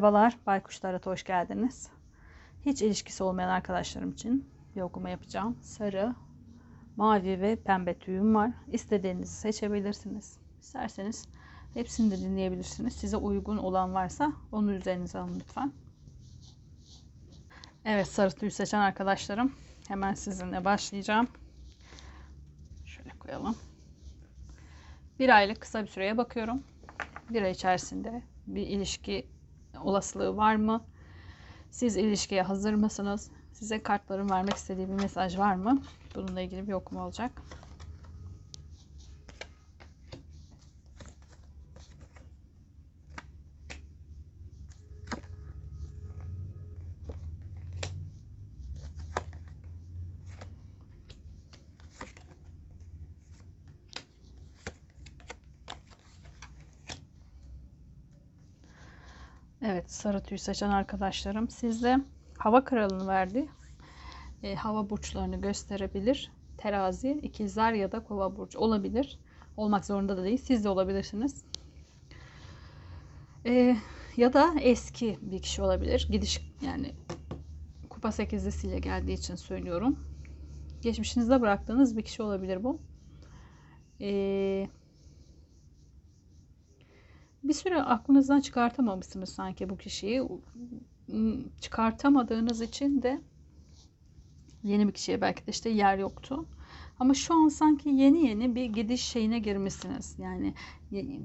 Merhabalar, Baykuş Tarot'a hoş geldiniz. Hiç ilişkisi olmayan arkadaşlarım için bir okuma yapacağım. Sarı, mavi ve pembe tüyüm var. İstediğinizi seçebilirsiniz. İsterseniz hepsini de dinleyebilirsiniz. Size uygun olan varsa onu üzerinize alın lütfen. Evet, sarı tüy seçen arkadaşlarım. Hemen sizinle başlayacağım. Şöyle koyalım. Bir aylık kısa bir süreye bakıyorum. Bir ay içerisinde bir ilişki olasılığı var mı? Siz ilişkiye hazır mısınız? Size kartların vermek istediği bir mesaj var mı? Bununla ilgili bir okuma olacak. Evet sarı tüy seçen arkadaşlarım sizde hava kralını verdi. E, hava burçlarını gösterebilir. Terazi, ikizler ya da kova burcu olabilir. Olmak zorunda da değil. Siz de olabilirsiniz. E, ya da eski bir kişi olabilir. Gidiş yani kupa sekizlisiyle geldiği için söylüyorum. Geçmişinizde bıraktığınız bir kişi olabilir bu. Eee bir süre aklınızdan çıkartamamışsınız sanki bu kişiyi. Çıkartamadığınız için de yeni bir kişiye belki de işte yer yoktu. Ama şu an sanki yeni yeni bir gidiş şeyine girmişsiniz. Yani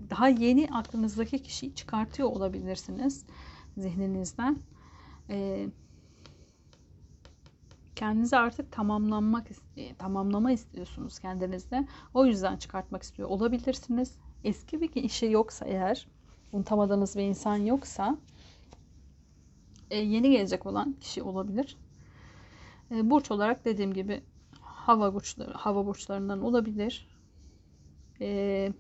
daha yeni aklınızdaki kişiyi çıkartıyor olabilirsiniz zihninizden. Ee, kendinizi artık tamamlanmak tamamlama istiyorsunuz kendinizde. O yüzden çıkartmak istiyor olabilirsiniz eski bir işi yoksa eğer unutamadığınız bir insan yoksa e, yeni gelecek olan kişi olabilir. E, burç olarak dediğim gibi hava burçları, hava burçlarından olabilir. E,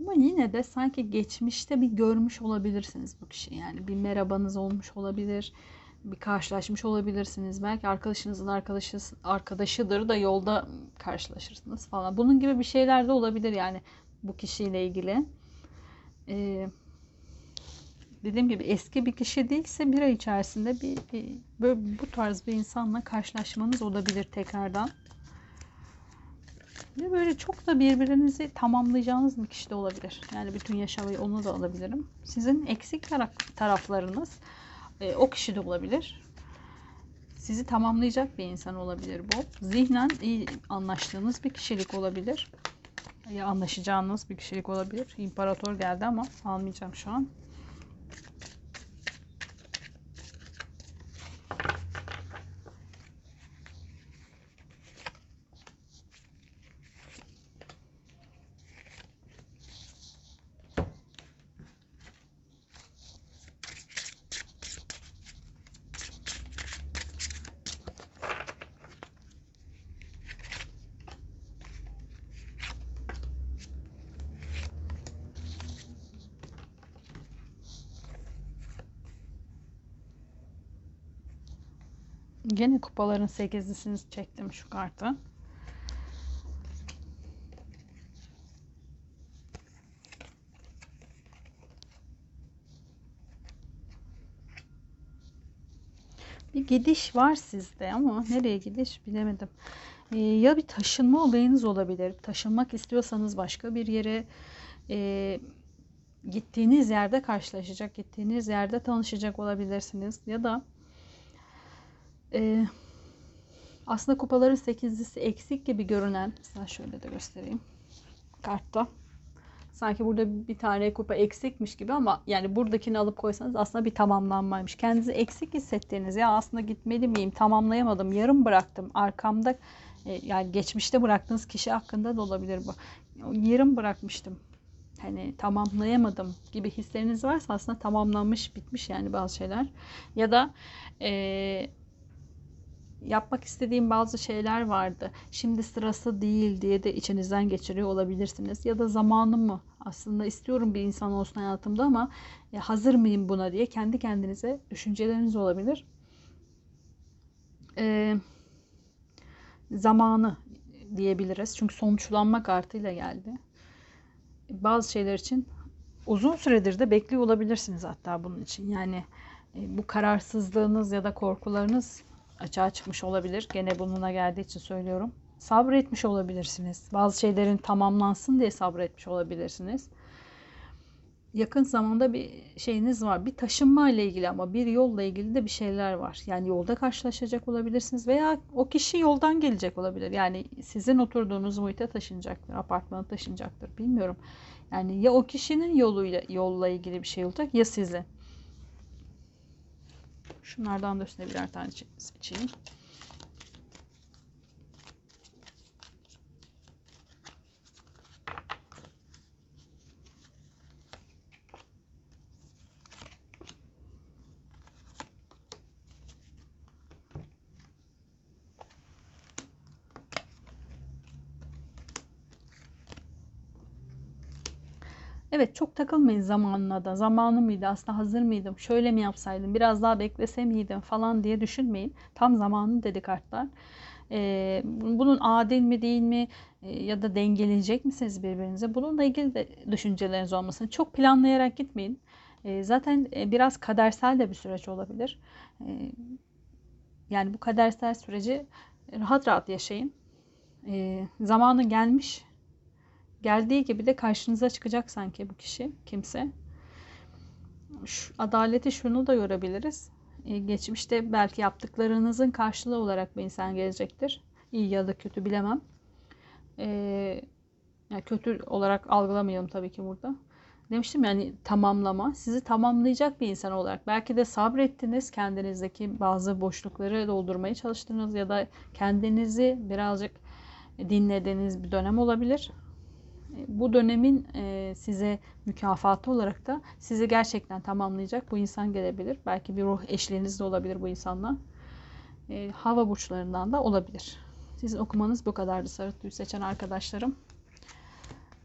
ama yine de sanki geçmişte bir görmüş olabilirsiniz bu kişi. Yani bir merhabanız olmuş olabilir. Bir karşılaşmış olabilirsiniz. Belki arkadaşınızın arkadaşı arkadaşıdır da yolda karşılaşırsınız falan. Bunun gibi bir şeyler de olabilir yani bu kişiyle ilgili. Ee, dediğim gibi eski bir kişi değilse bir ay içerisinde bir, bir böyle bu tarz bir insanla karşılaşmanız olabilir tekrardan. Ve böyle çok da birbirinizi tamamlayacağınız bir kişi de olabilir. Yani bütün yaşamayı onu da alabilirim. Sizin eksik taraflarınız e, o kişi de olabilir. Sizi tamamlayacak bir insan olabilir bu. Zihnen iyi anlaştığınız bir kişilik olabilir. Ya anlaşacağınız bir kişilik olabilir. İmparator geldi ama almayacağım şu an. Gene kupaların sekizlisini çektim şu kartı. Bir gidiş var sizde ama nereye gidiş bilemedim. Ee, ya bir taşınma olayınız olabilir. Taşınmak istiyorsanız başka bir yere e, gittiğiniz yerde karşılaşacak, gittiğiniz yerde tanışacak olabilirsiniz. Ya da e, aslında kupaların sekizlisi eksik gibi görünen mesela şöyle de göstereyim kartta sanki burada bir tane kupa eksikmiş gibi ama yani buradakini alıp koysanız aslında bir tamamlanmaymış. Kendinizi eksik hissettiğiniz ya aslında gitmeli miyim tamamlayamadım yarım bıraktım arkamda e, yani geçmişte bıraktığınız kişi hakkında da olabilir bu. Yarım bırakmıştım hani tamamlayamadım gibi hisleriniz varsa aslında tamamlanmış bitmiş yani bazı şeyler ya da e, yapmak istediğim bazı şeyler vardı. Şimdi sırası değil diye de içinizden geçiriyor olabilirsiniz. Ya da zamanım mı? Aslında istiyorum bir insan olsun hayatımda ama hazır mıyım buna diye kendi kendinize düşünceleriniz olabilir. E, zamanı diyebiliriz. Çünkü sonuçlanma kartıyla geldi. Bazı şeyler için uzun süredir de bekliyor olabilirsiniz hatta bunun için. Yani e, bu kararsızlığınız ya da korkularınız açığa çıkmış olabilir. Gene bununla geldiği için söylüyorum. Sabretmiş olabilirsiniz. Bazı şeylerin tamamlansın diye sabretmiş olabilirsiniz. Yakın zamanda bir şeyiniz var. Bir taşınma ile ilgili ama bir yolla ilgili de bir şeyler var. Yani yolda karşılaşacak olabilirsiniz veya o kişi yoldan gelecek olabilir. Yani sizin oturduğunuz muhite taşınacaktır, apartmana taşınacaktır. Bilmiyorum. Yani ya o kişinin yoluyla yolla ilgili bir şey olacak ya sizin. Şunlardan da üstüne birer tane seçeyim. Evet çok takılmayın zamanına da. Zamanı mıydı? Aslında hazır mıydım? Şöyle mi yapsaydım? Biraz daha beklese miydim? Falan diye düşünmeyin. Tam zamanı dedi kartlar. Ee, bunun adil mi değil mi? Ee, ya da dengeleyecek misiniz birbirinize? Bununla ilgili de düşünceleriniz olmasın. Çok planlayarak gitmeyin. Ee, zaten e, biraz kadersel de bir süreç olabilir. Ee, yani bu kadersel süreci rahat rahat yaşayın. Ee, zamanı gelmiş Geldiği gibi de karşınıza çıkacak sanki bu kişi, kimse. Şu, adaleti şunu da görebiliriz. Ee, geçmişte belki yaptıklarınızın karşılığı olarak bir insan gelecektir. İyi ya da kötü bilemem. Ee, yani kötü olarak algılamayalım tabii ki burada. Demiştim yani tamamlama. Sizi tamamlayacak bir insan olarak. Belki de sabrettiniz. Kendinizdeki bazı boşlukları doldurmaya çalıştınız ya da kendinizi birazcık dinlediğiniz bir dönem olabilir bu dönemin e, size mükafatı olarak da sizi gerçekten tamamlayacak bu insan gelebilir. Belki bir ruh eşliğiniz de olabilir bu insanla. E, hava burçlarından da olabilir. Sizin okumanız bu kadardı sarı tüy seçen arkadaşlarım.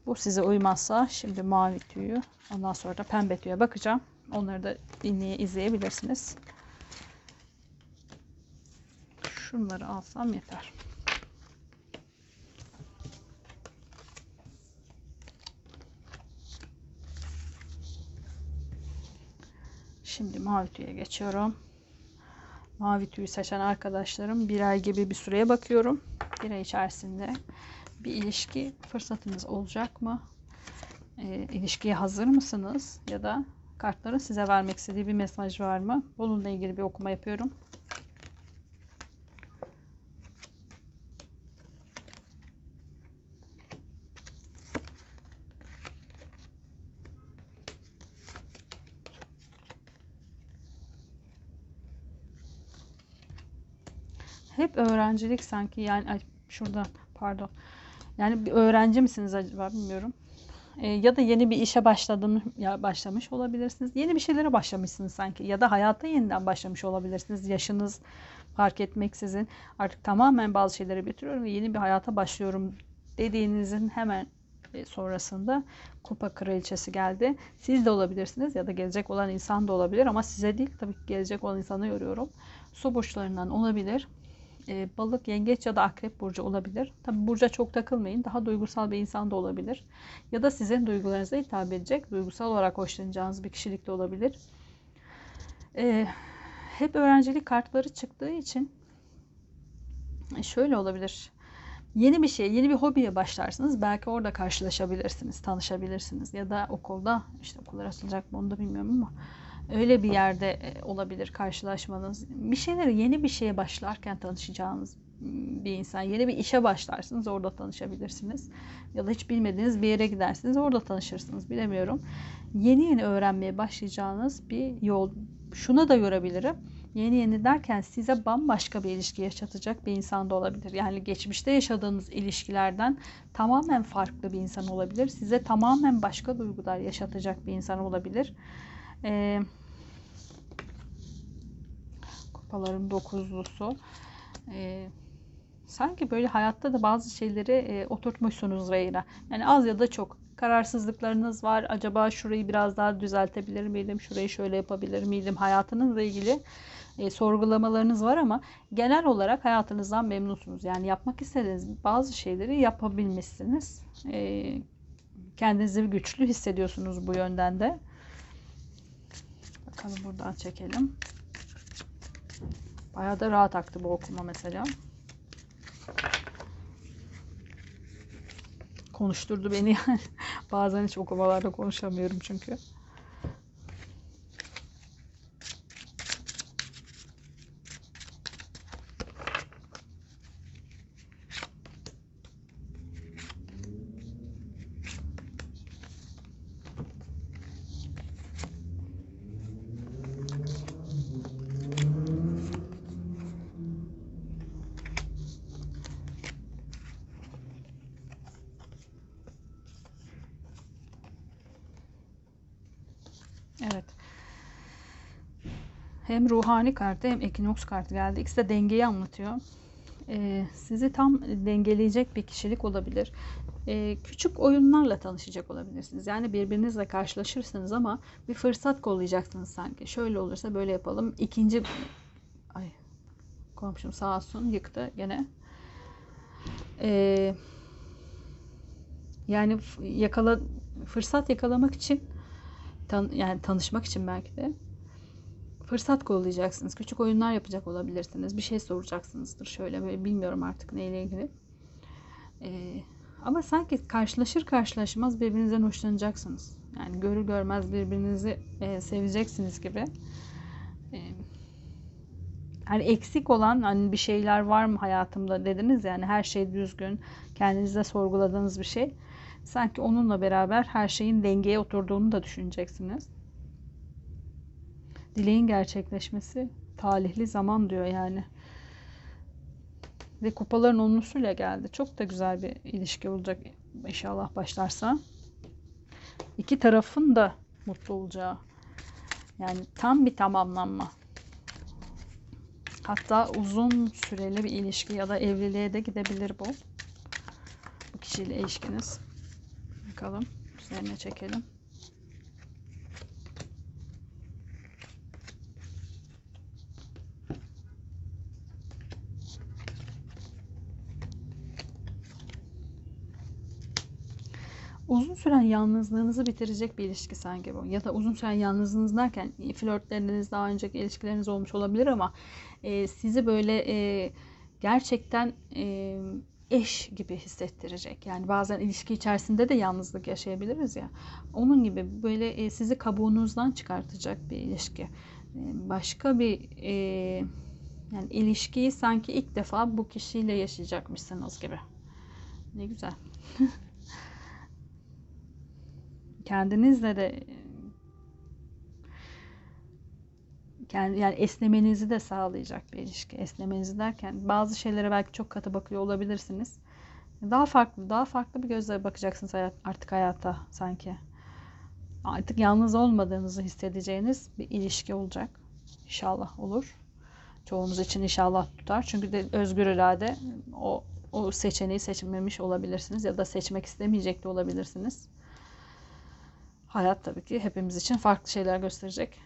Bu size uymazsa şimdi mavi tüyü ondan sonra da pembe tüye bakacağım. Onları da dinleye izleyebilirsiniz. Şunları alsam yeter. Şimdi mavi tüye geçiyorum. Mavi tüyü seçen arkadaşlarım bir ay gibi bir süreye bakıyorum. Bir ay içerisinde bir ilişki fırsatınız olacak mı? E, ilişkiye hazır mısınız? Ya da kartların size vermek istediği bir mesaj var mı? Bununla ilgili bir okuma yapıyorum. hep öğrencilik sanki yani ay, şurada pardon. Yani bir öğrenci misiniz acaba bilmiyorum. E, ya da yeni bir işe başladım ya başlamış olabilirsiniz. Yeni bir şeylere başlamışsınız sanki ya da hayata yeniden başlamış olabilirsiniz. Yaşınız fark etmeksizin artık tamamen bazı şeyleri bitiriyorum ve yeni bir hayata başlıyorum dediğinizin hemen e, sonrasında kupa kraliçesi geldi. Siz de olabilirsiniz ya da gelecek olan insan da olabilir ama size değil tabii ki gelecek olan insanı yoruyorum. Su burçlarından olabilir e, balık, yengeç ya da akrep burcu olabilir. Tabi burca çok takılmayın. Daha duygusal bir insan da olabilir. Ya da sizin duygularınıza hitap edecek, duygusal olarak hoşlanacağınız bir kişilik de olabilir. E, hep öğrencilik kartları çıktığı için şöyle olabilir. Yeni bir şey, yeni bir hobiye başlarsınız. Belki orada karşılaşabilirsiniz, tanışabilirsiniz. Ya da okulda, işte okullar açılacak mı onu da bilmiyorum ama öyle bir yerde e, olabilir karşılaşmanız. Bir şeyleri yeni bir şeye başlarken tanışacağınız bir insan. Yeni bir işe başlarsınız orada tanışabilirsiniz. Ya da hiç bilmediğiniz bir yere gidersiniz orada tanışırsınız bilemiyorum. Yeni yeni öğrenmeye başlayacağınız bir yol. Şuna da görebilirim. Yeni yeni derken size bambaşka bir ilişki yaşatacak bir insan da olabilir. Yani geçmişte yaşadığınız ilişkilerden tamamen farklı bir insan olabilir. Size tamamen başka duygular yaşatacak bir insan olabilir. Ee, kupaların dokuzlusu. Ee, sanki böyle hayatta da bazı şeyleri e, oturtmuşsunuz rayına. Yani az ya da çok kararsızlıklarınız var. Acaba şurayı biraz daha düzeltebilir miydim? Şurayı şöyle yapabilir miydim? Hayatınızla ilgili e, sorgulamalarınız var ama genel olarak hayatınızdan memnunsunuz. Yani yapmak istediğiniz bazı şeyleri yapabilmişsiniz. E, Kendinizi güçlü hissediyorsunuz bu yönden de. Bakalım buradan çekelim. Bayağı da rahat aktı bu okuma mesela. Konuşturdu beni yani. Bazen hiç okumalarda konuşamıyorum çünkü. Evet. Hem ruhani kartı hem ekinoks kartı geldi. İkisi de dengeyi anlatıyor. Ee, sizi tam dengeleyecek bir kişilik olabilir. Ee, küçük oyunlarla tanışacak olabilirsiniz. Yani birbirinizle karşılaşırsınız ama bir fırsat kollayacaksınız sanki. Şöyle olursa böyle yapalım. İkinci ay komşum sağ olsun yıktı gene. Ee, yani yakala fırsat yakalamak için tan yani tanışmak için belki de fırsat kollayacaksınız. Küçük oyunlar yapacak olabilirsiniz. Bir şey soracaksınızdır. Şöyle böyle bilmiyorum artık neyle ilgili. Ee, ama sanki karşılaşır karşılaşmaz birbirinizden hoşlanacaksınız. Yani görür görmez birbirinizi e, seveceksiniz gibi. E, yani eksik olan hani bir şeyler var mı hayatımda dediniz yani her şey düzgün kendinizde sorguladığınız bir şey sanki onunla beraber her şeyin dengeye oturduğunu da düşüneceksiniz. Dileğin gerçekleşmesi talihli zaman diyor yani. Ve kupaların onlusuyla geldi. Çok da güzel bir ilişki olacak inşallah başlarsa. İki tarafın da mutlu olacağı. Yani tam bir tamamlanma. Hatta uzun süreli bir ilişki ya da evliliğe de gidebilir bu. Bu kişiyle ilişkiniz. Bakalım. Üzerine çekelim. uzun süren yalnızlığınızı bitirecek bir ilişki sanki bu. Ya da uzun süren yalnızlığınız derken flörtleriniz daha önceki ilişkileriniz olmuş olabilir ama e, sizi böyle e, gerçekten e, eş gibi hissettirecek. Yani bazen ilişki içerisinde de yalnızlık yaşayabiliriz ya. Onun gibi böyle e, sizi kabuğunuzdan çıkartacak bir ilişki. E, başka bir e, yani ilişkiyi sanki ilk defa bu kişiyle yaşayacakmışsınız gibi. Ne güzel. kendinizle de kendi yani esnemenizi de sağlayacak bir ilişki. Esnemenizi derken bazı şeylere belki çok katı bakıyor olabilirsiniz. Daha farklı, daha farklı bir gözle bakacaksınız artık hayata sanki. Artık yalnız olmadığınızı hissedeceğiniz bir ilişki olacak. İnşallah olur. Çoğumuz için inşallah tutar. Çünkü de özgür irade o o seçeneği seçmemiş olabilirsiniz ya da seçmek istemeyecek de olabilirsiniz. Hayat tabii ki hepimiz için farklı şeyler gösterecek.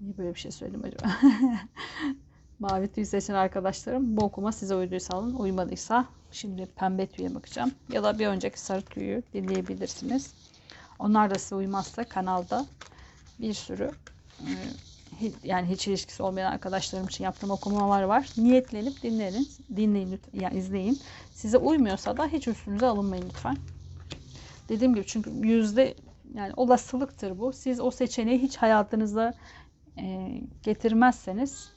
Niye böyle bir şey söyledim acaba? Mavi tüy seçen arkadaşlarım bu okuma size uyduysa alın. Uymadıysa şimdi pembe tüye bakacağım. Ya da bir önceki sarı tüyü dinleyebilirsiniz. Onlar da size uymazsa kanalda bir sürü e, yani hiç ilişkisi olmayan arkadaşlarım için yaptığım okumalar var. Niyetlenip dinleyin, dinleyin yani izleyin. Size uymuyorsa da hiç üstünüze alınmayın lütfen. Dediğim gibi çünkü yüzde yani olasılıktır bu. Siz o seçeneği hiç hayatınızda e, getirmezseniz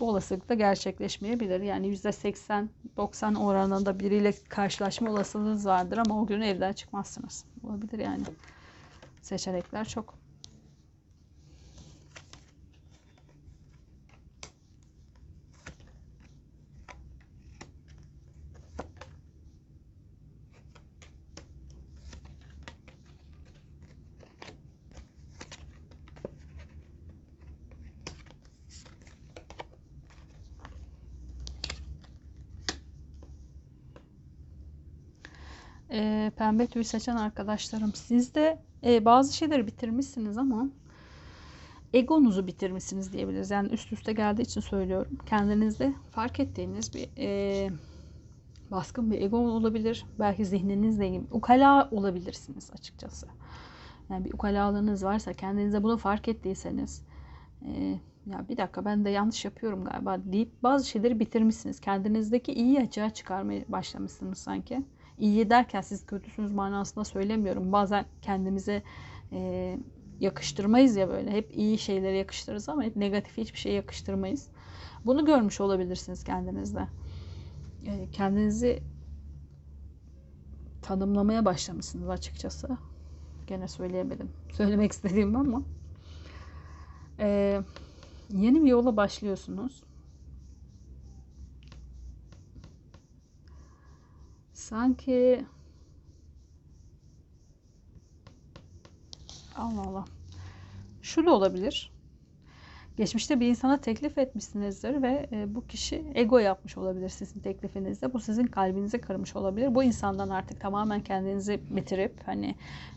bu olasılık da gerçekleşmeyebilir. Yani %80-90 oranında biriyle karşılaşma olasılığınız vardır ama o gün evden çıkmazsınız. Olabilir yani. Seçenekler çok. e, pembe tüy seçen arkadaşlarım siz de e, bazı şeyleri bitirmişsiniz ama egonuzu bitirmişsiniz diyebiliriz. Yani üst üste geldiği için söylüyorum. Kendinizde fark ettiğiniz bir e, baskın bir ego olabilir. Belki zihninizle ilgili ukala olabilirsiniz açıkçası. Yani bir ukalalığınız varsa kendinize bunu fark ettiyseniz e, ya bir dakika ben de yanlış yapıyorum galiba deyip bazı şeyleri bitirmişsiniz. Kendinizdeki iyi açığa çıkarmaya başlamışsınız sanki. İyi derken siz kötüsünüz manasında söylemiyorum. Bazen kendimize e, yakıştırmayız ya böyle. Hep iyi şeyleri yakıştırırız ama hep negatif hiçbir şey yakıştırmayız. Bunu görmüş olabilirsiniz kendinizde. E, kendinizi tanımlamaya başlamışsınız açıkçası. Gene söyleyemedim. Söylemek istediğim ama. Ee, yeni bir yola başlıyorsunuz. Sanki Allah Allah. Da olabilir. Geçmişte bir insana teklif etmişsinizdir ve e, bu kişi ego yapmış olabilir sizin teklifinizde. Bu sizin kalbinizi kırmış olabilir. Bu insandan artık tamamen kendinizi bitirip hani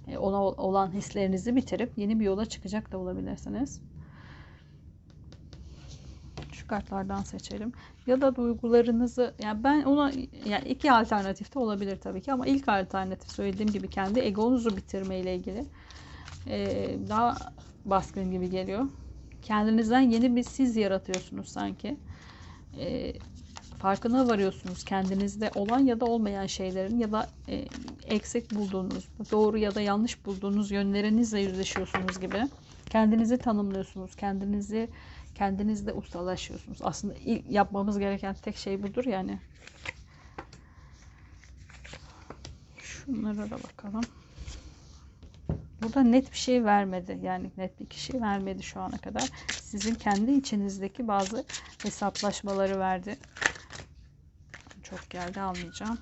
e, ona olan hislerinizi bitirip yeni bir yola çıkacak da olabilirsiniz. Kartlardan seçelim. Ya da duygularınızı yani ben ona yani iki alternatif de olabilir tabii ki ama ilk alternatif söylediğim gibi kendi egonuzu bitirme ile ilgili e, daha baskın gibi geliyor kendinizden yeni bir siz yaratıyorsunuz sanki. E, farkına varıyorsunuz kendinizde olan ya da olmayan şeylerin ya da e, eksik bulduğunuz, doğru ya da yanlış bulduğunuz yönlerinizle yüzleşiyorsunuz gibi. Kendinizi tanımlıyorsunuz, kendinizi kendinizde ustalaşıyorsunuz. Aslında yapmamız gereken tek şey budur yani. Şunlara da bakalım. Burada net bir şey vermedi. Yani net bir kişi vermedi şu ana kadar. Sizin kendi içinizdeki bazı hesaplaşmaları verdi. Çok geldi almayacağım.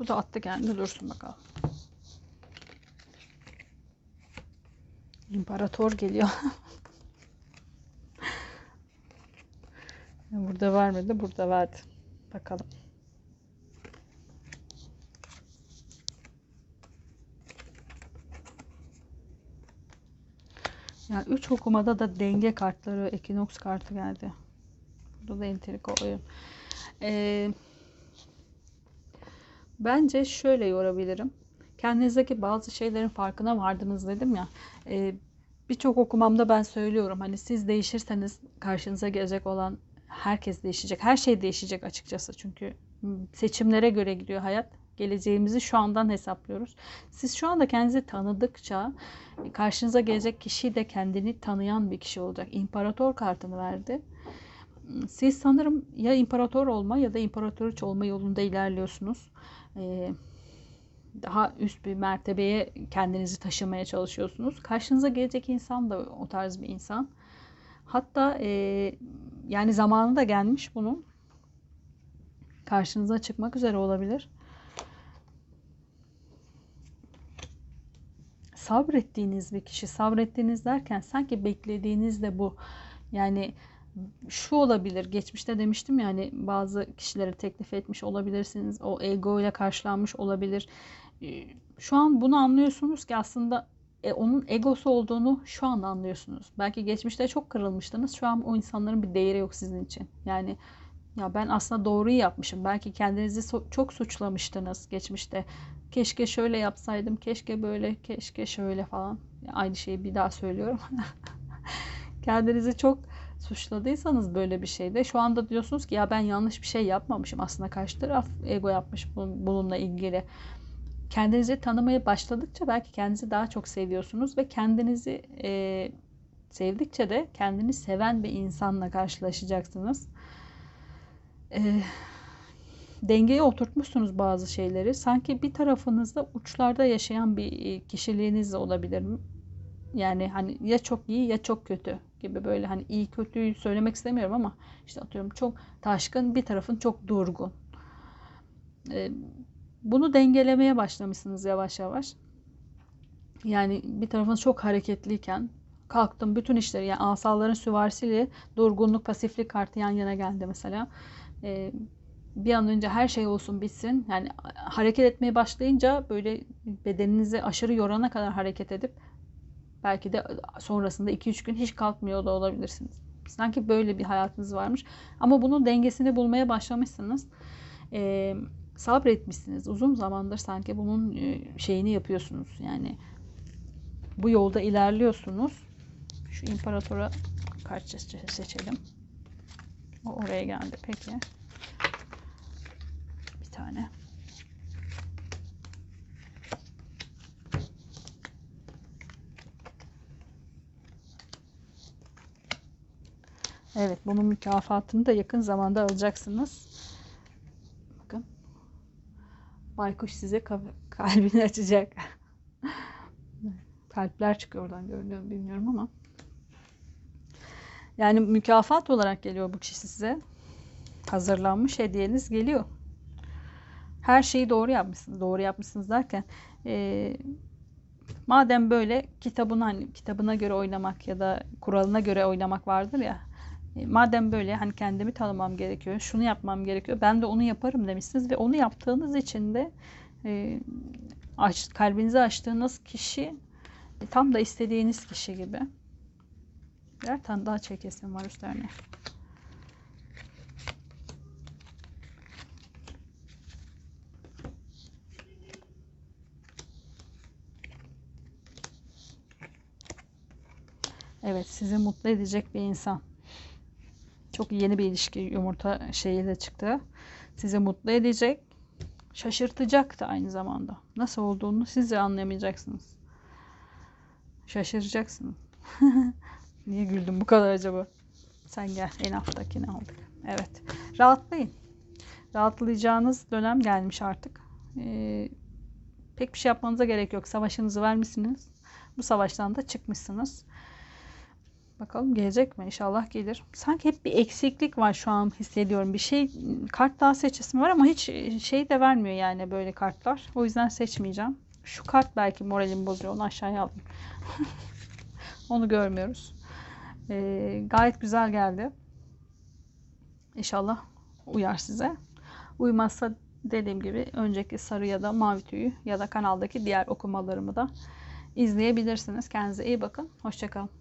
Bu da attı kendi dursun bakalım. İmparator geliyor. burada vermedi, burada verdi. Bakalım. Yani üç okumada da denge kartları, ekinoks kartı geldi. Burada da entrika oyun. Ee, Bence şöyle yorabilirim. Kendinizdeki bazı şeylerin farkına vardınız dedim ya. E, Birçok okumamda ben söylüyorum. Hani siz değişirseniz karşınıza gelecek olan herkes değişecek. Her şey değişecek açıkçası. Çünkü seçimlere göre gidiyor hayat. Geleceğimizi şu andan hesaplıyoruz. Siz şu anda kendinizi tanıdıkça karşınıza gelecek kişi de kendini tanıyan bir kişi olacak. İmparator kartını verdi. Siz sanırım ya imparator olma ya da imparatoriç olma yolunda ilerliyorsunuz. Daha üst bir mertebeye kendinizi taşımaya çalışıyorsunuz. Karşınıza gelecek insan da o tarz bir insan. Hatta e, yani zamanı gelmiş bunun. Karşınıza çıkmak üzere olabilir. Sabrettiğiniz bir kişi. Sabrettiğiniz derken sanki beklediğiniz de bu. Yani şu olabilir. Geçmişte demiştim yani bazı kişilere teklif etmiş olabilirsiniz. O ego ile karşılanmış olabilir. Ee, şu an bunu anlıyorsunuz ki aslında e, onun egosu olduğunu şu an anlıyorsunuz. Belki geçmişte çok kırılmıştınız. Şu an o insanların bir değeri yok sizin için. Yani ya ben aslında doğruyu yapmışım. Belki kendinizi so- çok suçlamıştınız geçmişte. Keşke şöyle yapsaydım, keşke böyle, keşke şöyle falan. Aynı şeyi bir daha söylüyorum. kendinizi çok suçladıysanız böyle bir şeyde şu anda diyorsunuz ki ya ben yanlış bir şey yapmamışım. Aslında karşı taraf ego yapmış bununla ilgili. Kendinizi tanımaya başladıkça belki kendinizi daha çok seviyorsunuz ve kendinizi e, sevdikçe de kendini seven bir insanla karşılaşacaksınız. E, dengeye oturtmuşsunuz bazı şeyleri. Sanki bir tarafınızda uçlarda yaşayan bir kişiliğiniz olabilir. Yani hani ya çok iyi ya çok kötü gibi böyle hani iyi kötüyü söylemek istemiyorum ama işte atıyorum çok taşkın bir tarafın çok durgun. Ee, bunu dengelemeye başlamışsınız yavaş yavaş. Yani bir tarafınız çok hareketliyken kalktım bütün işleri yani asaların süvarisiyle durgunluk pasiflik kartı yan yana geldi mesela. Ee, bir an önce her şey olsun bitsin. Yani hareket etmeye başlayınca böyle bedeninizi aşırı yorana kadar hareket edip belki de sonrasında 2-3 gün hiç kalkmıyor da olabilirsiniz. Sanki böyle bir hayatınız varmış. Ama bunun dengesini bulmaya başlamışsınız. Ee, sabretmişsiniz. Uzun zamandır sanki bunun e, şeyini yapıyorsunuz. Yani bu yolda ilerliyorsunuz. Şu imparatora kart seçelim. O oraya geldi. Peki. Bir tane. Evet, bunun mükafatını da yakın zamanda alacaksınız. Bakın. Baykuş size kalbini açacak. Kalpler çıkıyor oradan görünüyor bilmiyorum ama. Yani mükafat olarak geliyor bu kişi size. Hazırlanmış hediyeniz geliyor. Her şeyi doğru yapmışsınız. Doğru yapmışsınız derken e, madem böyle kitabın hani kitabına göre oynamak ya da kuralına göre oynamak vardır ya. E, madem böyle hani kendimi tanımam gerekiyor. Şunu yapmam gerekiyor. Ben de onu yaparım demişsiniz ve onu yaptığınız için de e, aç, kalbinizi açtığınız kişi e, tam da istediğiniz kişi gibi. Birer tane daha çekesim var üstlerine. Evet, sizi mutlu edecek bir insan. Çok yeni bir ilişki yumurta şeyiyle çıktı. Sizi mutlu edecek. Şaşırtacak da aynı zamanda. Nasıl olduğunu siz de anlayamayacaksınız. Şaşıracaksınız. Niye güldüm bu kadar acaba? Sen gel en alttakini aldık. Evet. Rahatlayın. Rahatlayacağınız dönem gelmiş artık. Ee, pek bir şey yapmanıza gerek yok. Savaşınızı vermişsiniz. Bu savaştan da çıkmışsınız. Bakalım gelecek mi? İnşallah gelir. Sanki hep bir eksiklik var şu an hissediyorum. Bir şey kart daha seçesim var ama hiç şey de vermiyor yani böyle kartlar. O yüzden seçmeyeceğim. Şu kart belki moralimi bozuyor. Onu aşağıya aldım. Onu görmüyoruz. Ee, gayet güzel geldi. İnşallah uyar size. Uymazsa dediğim gibi önceki sarı ya da mavi tüyü ya da kanaldaki diğer okumalarımı da izleyebilirsiniz. Kendinize iyi bakın. Hoşçakalın.